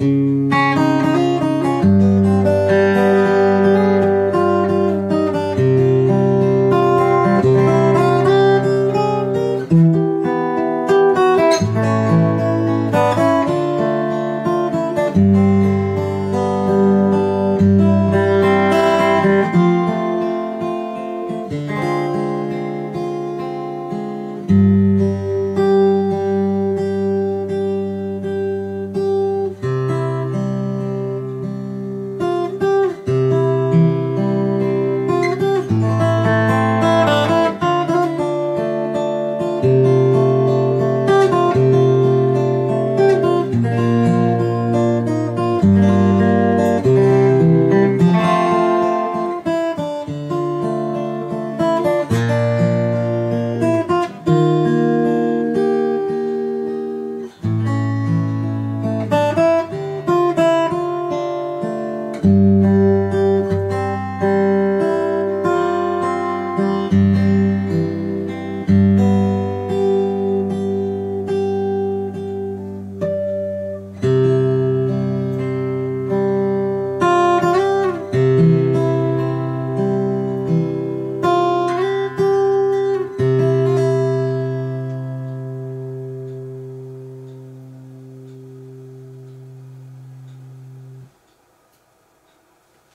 you